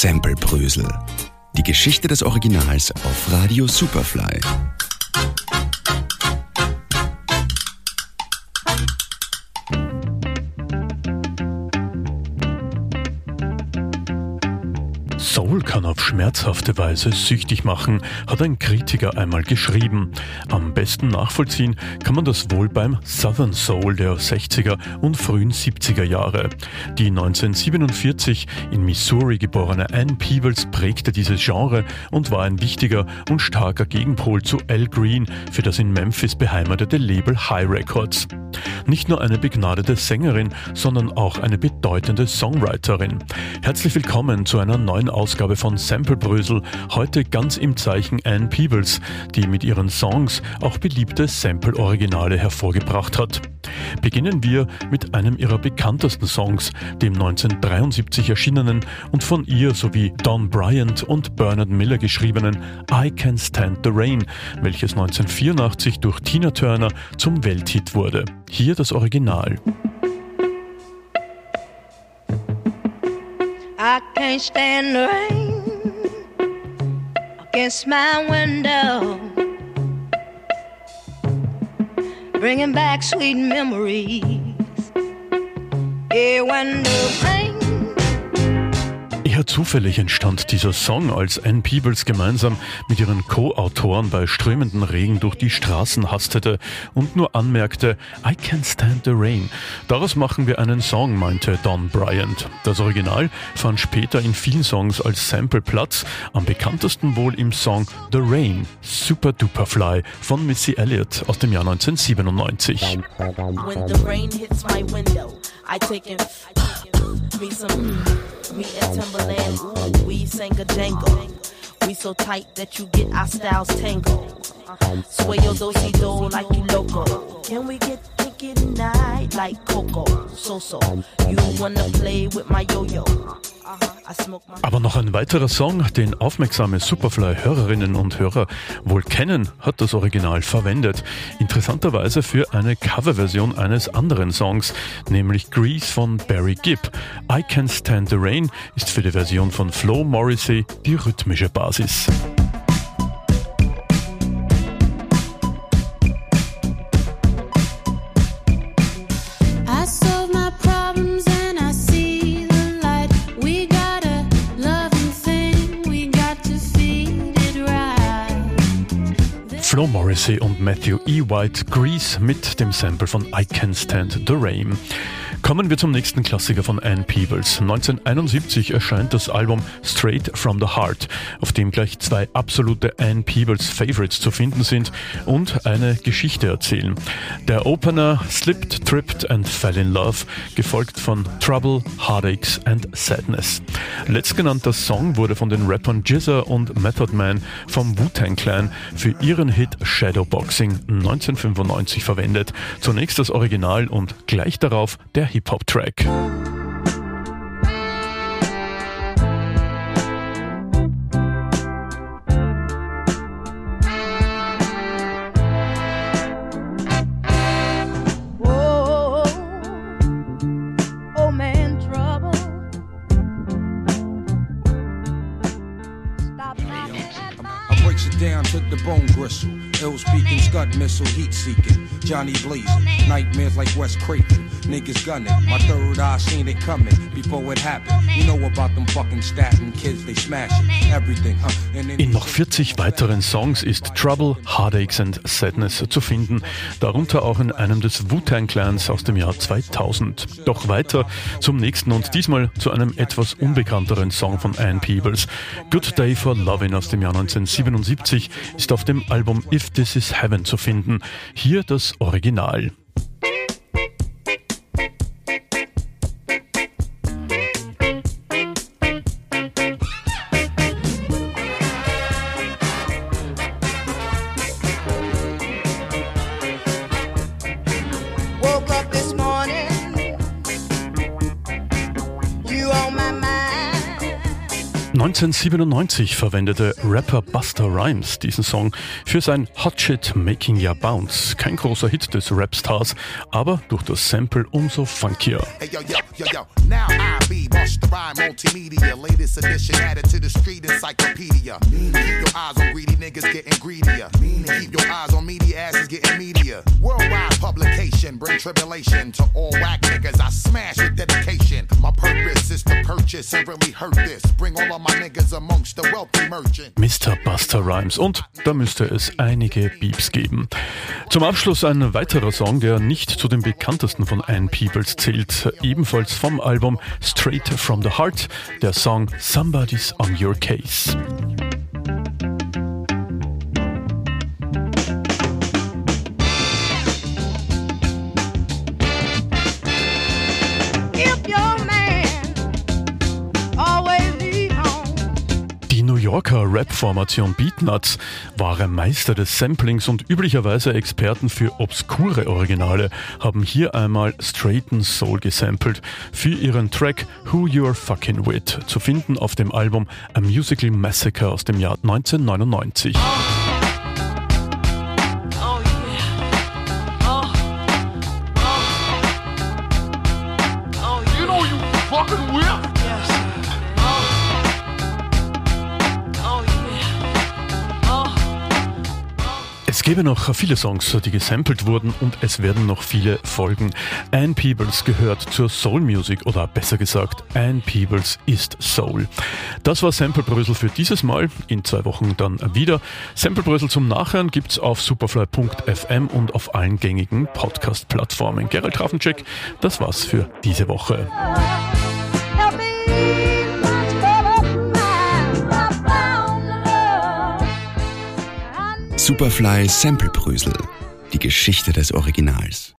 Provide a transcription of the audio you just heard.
Samplebrösel. Die Geschichte des Originals auf Radio Superfly. Soul kann auf schmerzhafte Weise süchtig machen, hat ein Kritiker einmal geschrieben. Am besten nachvollziehen kann man das wohl beim Southern Soul der 60er und frühen 70er Jahre. Die 1947 in Missouri geborene Ann Peebles prägte dieses Genre und war ein wichtiger und starker Gegenpol zu Al Green für das in Memphis beheimatete Label High Records. Nicht nur eine begnadete Sängerin, sondern auch eine bedeutende Songwriterin. Herzlich willkommen zu einer neuen Ausgabe von Samplebrösel, heute ganz im Zeichen Anne Peebles, die mit ihren Songs auch beliebte Sample-Originale hervorgebracht hat. Beginnen wir mit einem ihrer bekanntesten Songs, dem 1973 erschienenen und von ihr sowie Don Bryant und Bernard Miller geschriebenen I Can Stand the Rain, welches 1984 durch Tina Turner zum Welthit wurde. Hier das Original. I can't stand the rain against my window, bringing back sweet memories. Yeah, when the rain Eher zufällig entstand dieser Song, als Ann Peebles gemeinsam mit ihren Co-Autoren bei strömenden Regen durch die Straßen hastete und nur anmerkte, I can't stand the rain. Daraus machen wir einen Song, meinte Don Bryant. Das Original fand später in vielen Songs als Sample Platz, am bekanntesten wohl im Song The Rain, Super Duper Fly von Missy Elliott aus dem Jahr 1997. Me and Timberland, we sang a jangle. We so tight that you get our styles tangled. Sway your do-si do like you loco. Can we get kinky tonight like Coco? So so, you wanna play with my yo-yo? Aber noch ein weiterer Song, den aufmerksame Superfly-Hörerinnen und Hörer wohl kennen, hat das Original verwendet. Interessanterweise für eine Coverversion eines anderen Songs, nämlich Grease von Barry Gibb. I Can Stand the Rain ist für die Version von Flo Morrissey die rhythmische Basis. Flo Morrissey und Matthew E. White Grease mit dem Sample von I Can Stand the Rain. Kommen wir zum nächsten Klassiker von Anne Peebles. 1971 erscheint das Album Straight from the Heart, auf dem gleich zwei absolute Anne Peebles Favorites zu finden sind und eine Geschichte erzählen. Der Opener Slipped, Tripped and Fell in Love, gefolgt von Trouble, Heartaches and Sadness. Letztgenannter Song wurde von den Rappern Jizza und Method Man vom Wu-Tang Clan für ihren Hit Shadowboxing 1995 verwendet. Zunächst das Original und gleich darauf der Hip-Hop-Track. Oh, man, trouble. I break it down to the bone gristle. Ill speaking, scud missile, heat seeking. Johnny blazing, nightmares like Wes Craven. Niggas gunning, my third eye seen it coming before it happened. You know about them fucking statin kids, they smashing everything, huh? In noch 40 weiteren Songs ist Trouble, Heartaches and Sadness zu finden, darunter auch in einem des Wu-Tang Clans aus dem Jahr 2000. Doch weiter zum nächsten und diesmal zu einem etwas unbekannteren Song von Anne Peebles. Good Day for Lovin' aus dem Jahr 1977 ist auf dem Album If This Is Heaven zu finden. Hier das Original. 1997 verwendete Rapper Buster Rhymes diesen Song für sein Hot Shit Making Ya Bounce. Kein großer Hit des Rapstars, aber durch das Sample umso funkier. Hey, yo, yo, yo, rhyme multimedia. Latest edition added to the street encyclopedia. Keep your eyes on greedy niggas getting greedier. Keep your eyes on media asses getting media. Worldwide publication, bring tribulation to all whack niggas. I smash with dedication. Is to purchase and really hurt this. Bring all of my niggas amongst the wealthy merchant. Mr. Buster Rhymes. Und da müsste es einige Beeps geben. Zum Abschluss ein weiterer Song, der nicht zu den bekanntesten von Ann Peebles zählt. Ebenfalls vom Album Straight from the Heart, der Song Somebody's on Your Case. Yorker Rap-Formation Beatnuts wahre Meister des Samplings und üblicherweise Experten für obskure Originale haben hier einmal Straighten Soul gesampelt für ihren Track Who You're Fucking With, zu finden auf dem Album A Musical Massacre aus dem Jahr 1999. gäbe noch viele Songs, die gesampelt wurden und es werden noch viele folgen. Anne Peebles gehört zur Soul Music oder besser gesagt, Anne Peebles ist Soul. Das war Sample Brösel für dieses Mal. In zwei Wochen dann wieder. Sample Brösel zum Nachhören gibt's auf superfly.fm und auf allen gängigen Podcast-Plattformen. Gerald Grafencheck, das war's für diese Woche. Superfly Sample Brösel. Die Geschichte des Originals.